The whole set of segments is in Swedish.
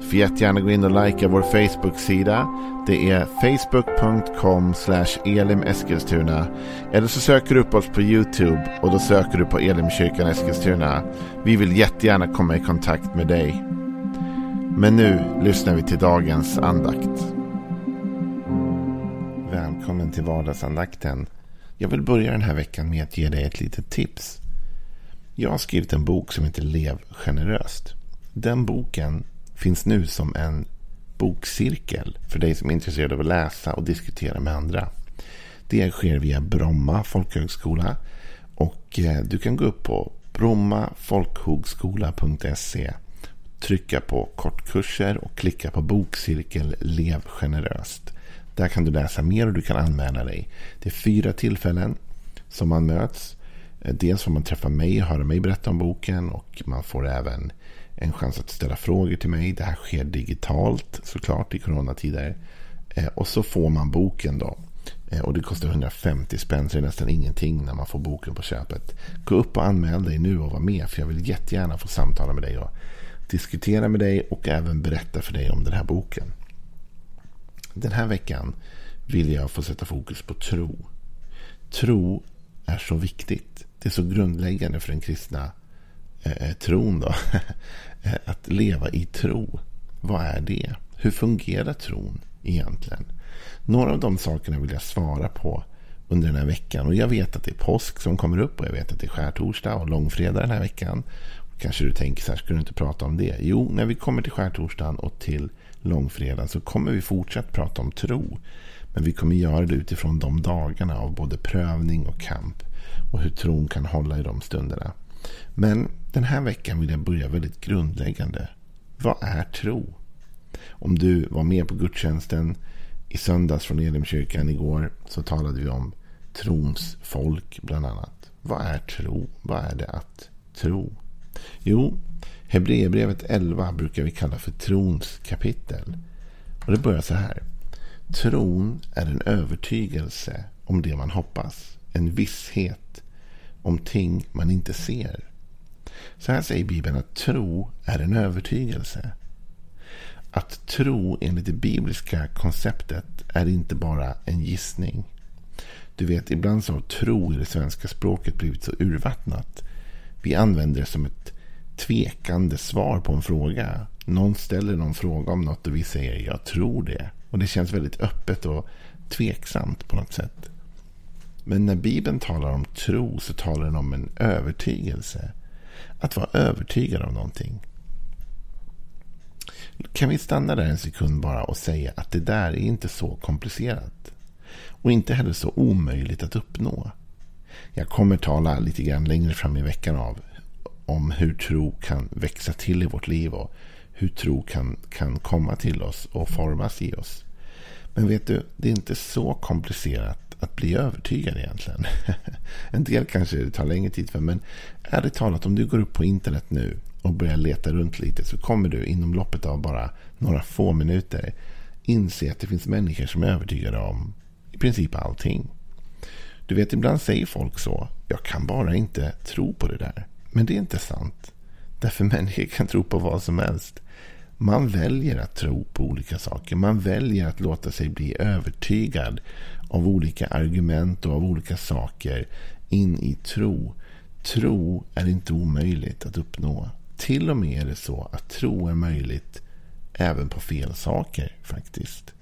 Du får jättegärna gå in och likea vår Facebook-sida. Det är facebook.com elimeskilstuna. Eller så söker du upp oss på YouTube och då söker du på Elimkyrkan Eskilstuna. Vi vill jättegärna komma i kontakt med dig. Men nu lyssnar vi till dagens andakt. Välkommen till vardagsandakten. Jag vill börja den här veckan med att ge dig ett litet tips. Jag har skrivit en bok som heter Lev generöst. Den boken finns nu som en bokcirkel för dig som är intresserad av att läsa och diskutera med andra. Det sker via Bromma folkhögskola och eh, du kan gå upp på brommafolkhögskola.se trycka på kortkurser och klicka på bokcirkel Lev generöst. Där kan du läsa mer och du kan anmäla dig. Det är fyra tillfällen som man möts. Eh, dels får man träffa mig och höra mig berätta om boken och man får även en chans att ställa frågor till mig. Det här sker digitalt såklart i coronatider. Eh, och så får man boken då. Eh, och det kostar 150 spänn så det är nästan ingenting när man får boken på köpet. Gå upp och anmäl dig nu och var med för jag vill jättegärna få samtala med dig och diskutera med dig och även berätta för dig om den här boken. Den här veckan vill jag få sätta fokus på tro. Tro är så viktigt. Det är så grundläggande för den kristna Eh, eh, tron. Då. att leva i tro. Vad är det? Hur fungerar tron egentligen? Några av de sakerna vill jag svara på under den här veckan. Och jag vet att det är påsk som kommer upp och jag vet att det är skärtorsdag och långfredag den här veckan. Kanske du tänker så här, ska du inte prata om det? Jo, när vi kommer till skärtorsdagen och till långfredagen så kommer vi fortsatt prata om tro. Men vi kommer göra det utifrån de dagarna av både prövning och kamp. Och hur tron kan hålla i de stunderna. Men den här veckan vill jag börja väldigt grundläggande. Vad är tro? Om du var med på gudstjänsten i söndags från Elimkyrkan igår så talade vi om trons folk bland annat. Vad är tro? Vad är det att tro? Jo, Hebreerbrevet 11 brukar vi kalla för trons kapitel. Och det börjar så här. Tron är en övertygelse om det man hoppas. En visshet om ting man inte ser. Så här säger Bibeln att tro är en övertygelse. Att tro enligt det bibliska konceptet är inte bara en gissning. Du vet, ibland så har tro i det svenska språket blivit så urvattnat. Vi använder det som ett tvekande svar på en fråga. Någon ställer någon fråga om något och vi säger jag tror det. Och det känns väldigt öppet och tveksamt på något sätt. Men när Bibeln talar om tro så talar den om en övertygelse. Att vara övertygad om någonting. Kan vi stanna där en sekund bara och säga att det där är inte så komplicerat. Och inte heller så omöjligt att uppnå. Jag kommer tala lite grann längre fram i veckan av om hur tro kan växa till i vårt liv och hur tro kan, kan komma till oss och formas i oss. Men vet du, det är inte så komplicerat att bli övertygad egentligen. en del kanske det tar längre tid för. Men ärligt talat, om du går upp på internet nu och börjar leta runt lite så kommer du inom loppet av bara några få minuter inse att det finns människor som är övertygade om i princip allting. Du vet, ibland säger folk så. Jag kan bara inte tro på det där. Men det är inte sant. Därför människor kan tro på vad som helst. Man väljer att tro på olika saker. Man väljer att låta sig bli övertygad av olika argument och av olika saker in i tro. Tro är inte omöjligt att uppnå. Till och med är det så att tro är möjligt även på fel saker faktiskt.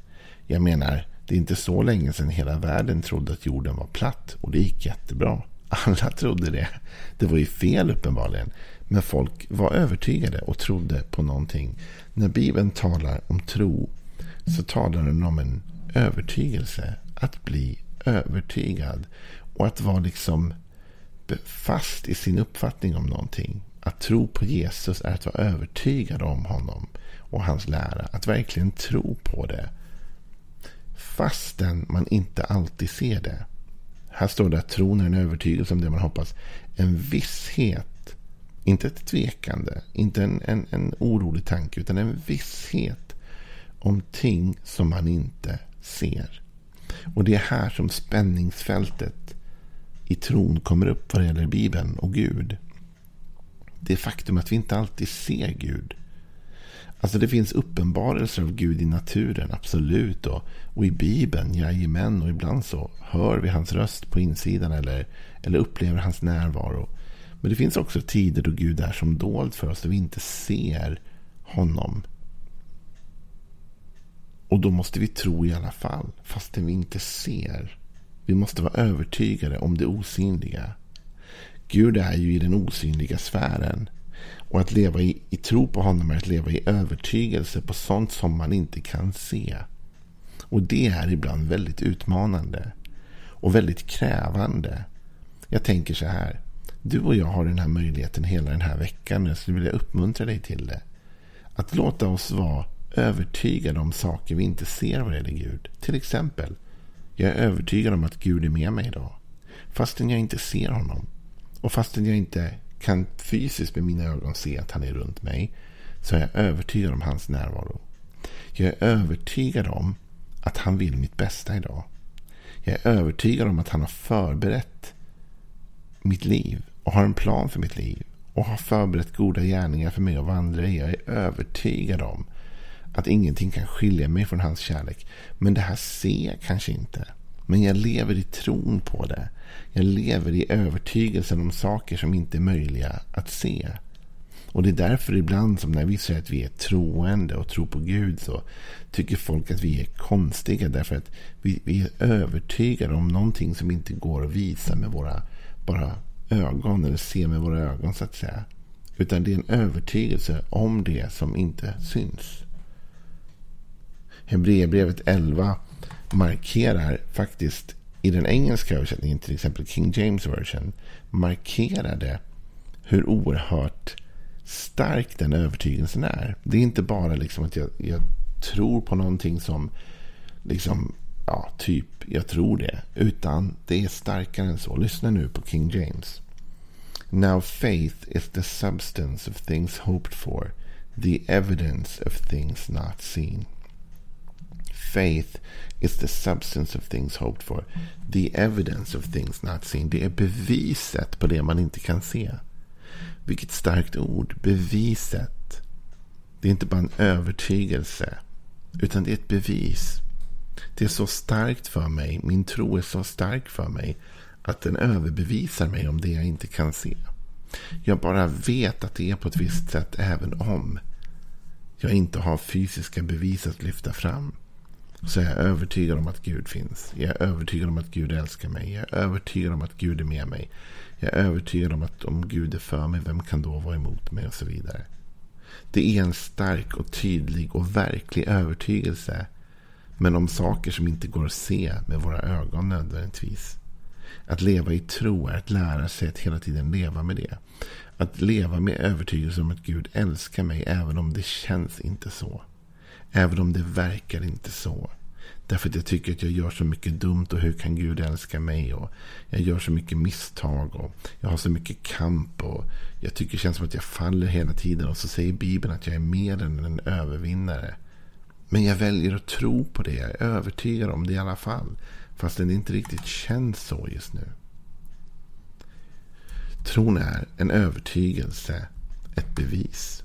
Jag menar, det är inte så länge sedan hela världen trodde att jorden var platt och det gick jättebra. Alla trodde det. Det var ju fel uppenbarligen. Men folk var övertygade och trodde på någonting. När Bibeln talar om tro så talar den om en övertygelse. Att bli övertygad. Och att vara liksom fast i sin uppfattning om någonting. Att tro på Jesus är att vara övertygad om honom och hans lära. Att verkligen tro på det. Fastän man inte alltid ser det. Här står det att tron är en övertygelse om det man hoppas. En visshet. Inte ett tvekande. Inte en, en, en orolig tanke. Utan en visshet om ting som man inte ser. Och det är här som spänningsfältet i tron kommer upp vad det gäller Bibeln och Gud. Det faktum att vi inte alltid ser Gud. Alltså det finns uppenbarelser av Gud i naturen, absolut. Och, och i Bibeln, jajamän. Och ibland så hör vi hans röst på insidan eller, eller upplever hans närvaro. Men det finns också tider då Gud är som dold för oss, då vi inte ser honom. Och då måste vi tro i alla fall, fastän vi inte ser. Vi måste vara övertygade om det osynliga. Gud är ju i den osynliga sfären. Och att leva i, i tro på honom är att leva i övertygelse på sånt som man inte kan se. Och det är ibland väldigt utmanande. Och väldigt krävande. Jag tänker så här. Du och jag har den här möjligheten hela den här veckan. Jag skulle vilja uppmuntra dig till det. Att låta oss vara övertygade om saker vi inte ser vad gäller Gud. Till exempel. Jag är övertygad om att Gud är med mig idag. Fastän jag inte ser honom. Och fastän jag inte kan fysiskt med mina ögon se att han är runt mig. Så är jag övertygad om hans närvaro. Jag är övertygad om att han vill mitt bästa idag. Jag är övertygad om att han har förberett mitt liv och har en plan för mitt liv. Och har förberett goda gärningar för mig att vandra i. Jag är övertygad om att ingenting kan skilja mig från hans kärlek. Men det här ser jag kanske inte. Men jag lever i tron på det. Jag lever i övertygelsen om saker som inte är möjliga att se. Och det är därför ibland som när vi säger att vi är troende och tror på Gud så tycker folk att vi är konstiga. Därför att vi, vi är övertygade om någonting som inte går att visa med våra bara ögon eller se med våra ögon så att säga. Utan det är en övertygelse om det som inte syns. Hebreerbrevet 11 markerar faktiskt i den engelska översättningen, till exempel King James version, markerade hur oerhört stark den övertygelsen är. Det är inte bara liksom att jag, jag tror på någonting som liksom, ja, typ, jag tror det. Utan det är starkare än så. Lyssna nu på King James. Now faith is the substance of things hoped for, the evidence of things not seen faith is the substance of things hoped for. The evidence of things not seen. Det är beviset på det man inte kan se. Vilket starkt ord. Beviset. Det är inte bara en övertygelse. Utan det är ett bevis. Det är så starkt för mig. Min tro är så stark för mig. Att den överbevisar mig om det jag inte kan se. Jag bara vet att det är på ett visst sätt även om jag inte har fysiska bevis att lyfta fram så jag är övertygad om att Gud finns. Jag är övertygad om att Gud älskar mig. Jag är övertygad om att Gud är med mig. Jag är övertygad om att om Gud är för mig, vem kan då vara emot mig och så vidare. Det är en stark och tydlig och verklig övertygelse. Men om saker som inte går att se med våra ögon nödvändigtvis. Att leva i tro är att lära sig att hela tiden leva med det. Att leva med övertygelse om att Gud älskar mig även om det känns inte så. Även om det verkar inte så. Därför att jag tycker att jag gör så mycket dumt och hur kan Gud älska mig? Och jag gör så mycket misstag och jag har så mycket kamp. och Jag tycker det känns som att jag faller hela tiden. Och så säger Bibeln att jag är mer än en övervinnare. Men jag väljer att tro på det. Jag är övertygad om det i alla fall. Fast det inte riktigt känns så just nu. Tron är en övertygelse, ett bevis.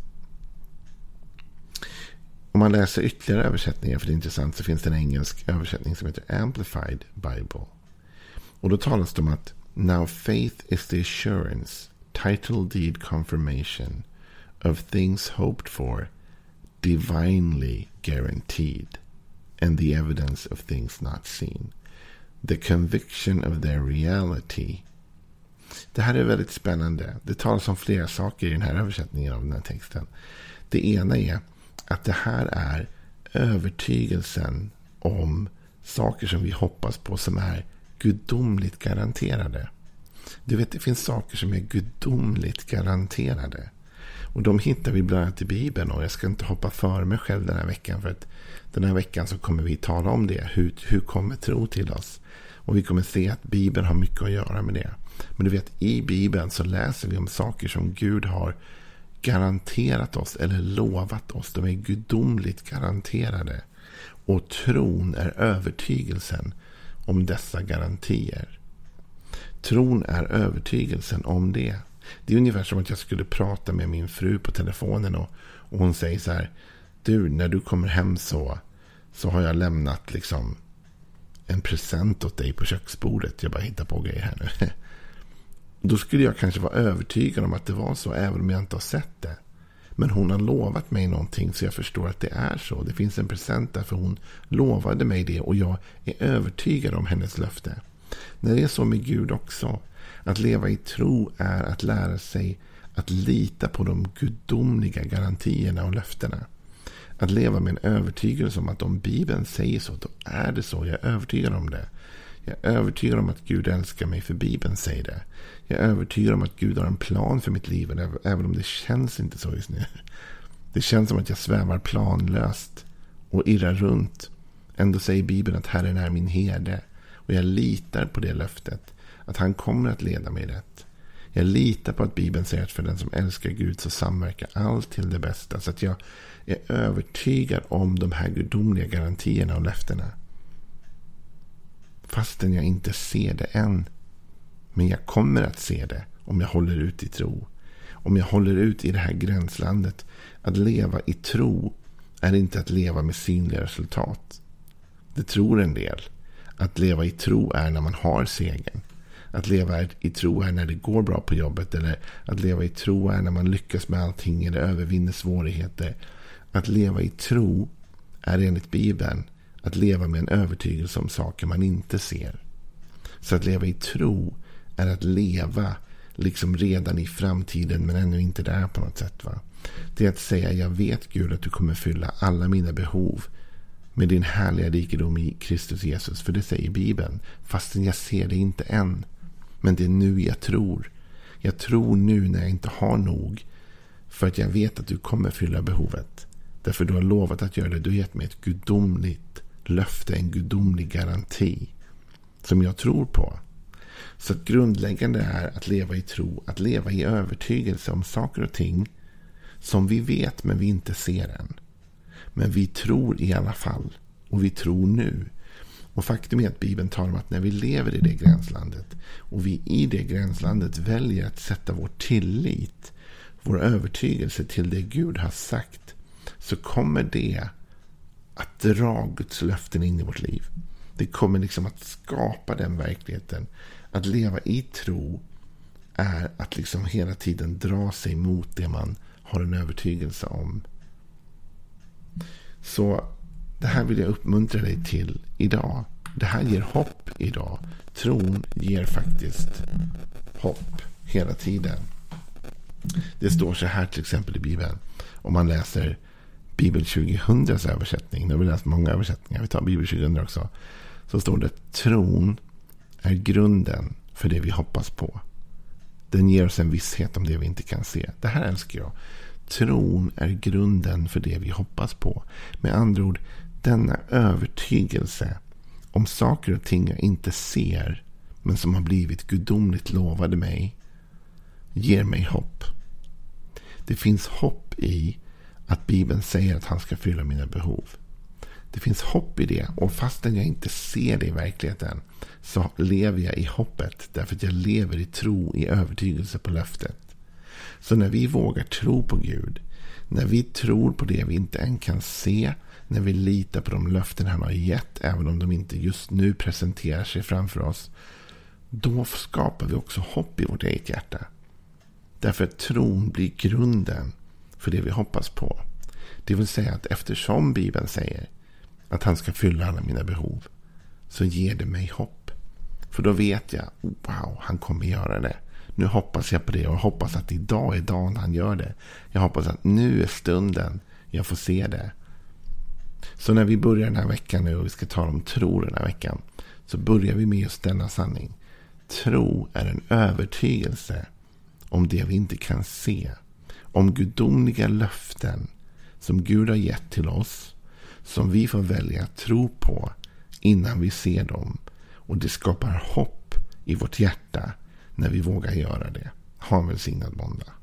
Om man läser ytterligare översättningar, för det är intressant, så finns det en engelsk översättning som heter Amplified Bible. Och då talas det om att Now faith is the assurance, title deed confirmation of things hoped for, divinely guaranteed, and the evidence of things not seen. The conviction of their reality. Det här är väldigt spännande. Det talas om flera saker i den här översättningen av den här texten. Det ena är att det här är övertygelsen om saker som vi hoppas på som är gudomligt garanterade. Du vet, det finns saker som är gudomligt garanterade. Och de hittar vi bland annat i Bibeln. Och jag ska inte hoppa för mig själv den här veckan. För att den här veckan så kommer vi tala om det. Hur, hur kommer tro till oss? Och vi kommer se att Bibeln har mycket att göra med det. Men du vet, i Bibeln så läser vi om saker som Gud har garanterat oss eller lovat oss. De är gudomligt garanterade. Och tron är övertygelsen om dessa garantier. Tron är övertygelsen om det. Det är ungefär som att jag skulle prata med min fru på telefonen och, och hon säger så här. Du, när du kommer hem så, så har jag lämnat liksom en present åt dig på köksbordet. Jag bara hittar på grejer här nu. Då skulle jag kanske vara övertygad om att det var så, även om jag inte har sett det. Men hon har lovat mig någonting så jag förstår att det är så. Det finns en present där för hon lovade mig det och jag är övertygad om hennes löfte. När det är så med Gud också. Att leva i tro är att lära sig att lita på de gudomliga garantierna och löftena. Att leva med en övertygelse om att om Bibeln säger så, då är det så. Jag är övertygad om det. Jag är övertygad om att Gud älskar mig för Bibeln säger det. Jag är övertygad om att Gud har en plan för mitt liv. Även om det känns inte så just nu. Det känns som att jag svävar planlöst och irrar runt. Ändå säger Bibeln att Herren är min herde. Och jag litar på det löftet. Att han kommer att leda mig rätt. Jag litar på att Bibeln säger att för den som älskar Gud så samverkar allt till det bästa. Så att jag är övertygad om de här gudomliga garantierna och löftena. Fastän jag inte ser det än. Men jag kommer att se det om jag håller ut i tro. Om jag håller ut i det här gränslandet. Att leva i tro är inte att leva med synliga resultat. Det tror en del. Att leva i tro är när man har segern. Att leva i tro är när det går bra på jobbet. Eller att leva i tro är när man lyckas med allting eller övervinner svårigheter. Att leva i tro är enligt Bibeln att leva med en övertygelse om saker man inte ser. Så att leva i tro är att leva liksom redan i framtiden men ännu inte där på något sätt. Va? Det är att säga jag vet Gud att du kommer fylla alla mina behov med din härliga rikedom i Kristus Jesus. För det säger Bibeln. Fastän jag ser det inte än. Men det är nu jag tror. Jag tror nu när jag inte har nog. För att jag vet att du kommer fylla behovet. Därför du har lovat att göra det. Du har gett mig ett gudomligt löfte. En gudomlig garanti. Som jag tror på. Så att grundläggande är att leva i tro. Att leva i övertygelse om saker och ting. Som vi vet men vi inte ser än. Men vi tror i alla fall. Och vi tror nu. Och faktum är att Bibeln talar om att när vi lever i det gränslandet och vi i det gränslandet väljer att sätta vår tillit, vår övertygelse till det Gud har sagt, så kommer det att dra Guds löften in i vårt liv. Det kommer liksom att skapa den verkligheten. Att leva i tro är att liksom hela tiden dra sig mot det man har en övertygelse om. Så det här vill jag uppmuntra dig till idag. Det här ger hopp idag. Tron ger faktiskt hopp hela tiden. Det står så här till exempel i Bibeln. Om man läser Bibel 2000 översättning. Nu har vi läst många översättningar. Vi tar Bibel 2000 också. Så står det tron är grunden för det vi hoppas på. Den ger oss en visshet om det vi inte kan se. Det här älskar jag. Tron är grunden för det vi hoppas på. Med andra ord, denna övertygelse om saker och ting jag inte ser men som har blivit gudomligt lovade mig ger mig hopp. Det finns hopp i att Bibeln säger att han ska fylla mina behov. Det finns hopp i det och fastän jag inte ser det i verkligheten så lever jag i hoppet därför att jag lever i tro, i övertygelse på löftet. Så när vi vågar tro på Gud, när vi tror på det vi inte än kan se, när vi litar på de löften han har gett, även om de inte just nu presenterar sig framför oss, då skapar vi också hopp i vårt eget hjärta. Därför att tron blir grunden för det vi hoppas på. Det vill säga att eftersom Bibeln säger att han ska fylla alla mina behov, så ger det mig hopp. För då vet jag, wow, han kommer göra det. Nu hoppas jag på det och hoppas att idag är dagen han gör det. Jag hoppas att nu är stunden jag får se det. Så när vi börjar den här veckan nu och vi ska tala om tro den här veckan. Så börjar vi med just denna sanning. Tro är en övertygelse om det vi inte kan se. Om gudomliga löften som Gud har gett till oss. Som vi får välja att tro på innan vi ser dem. Och det skapar hopp i vårt hjärta när vi vågar göra det. Ha en välsignad måndag.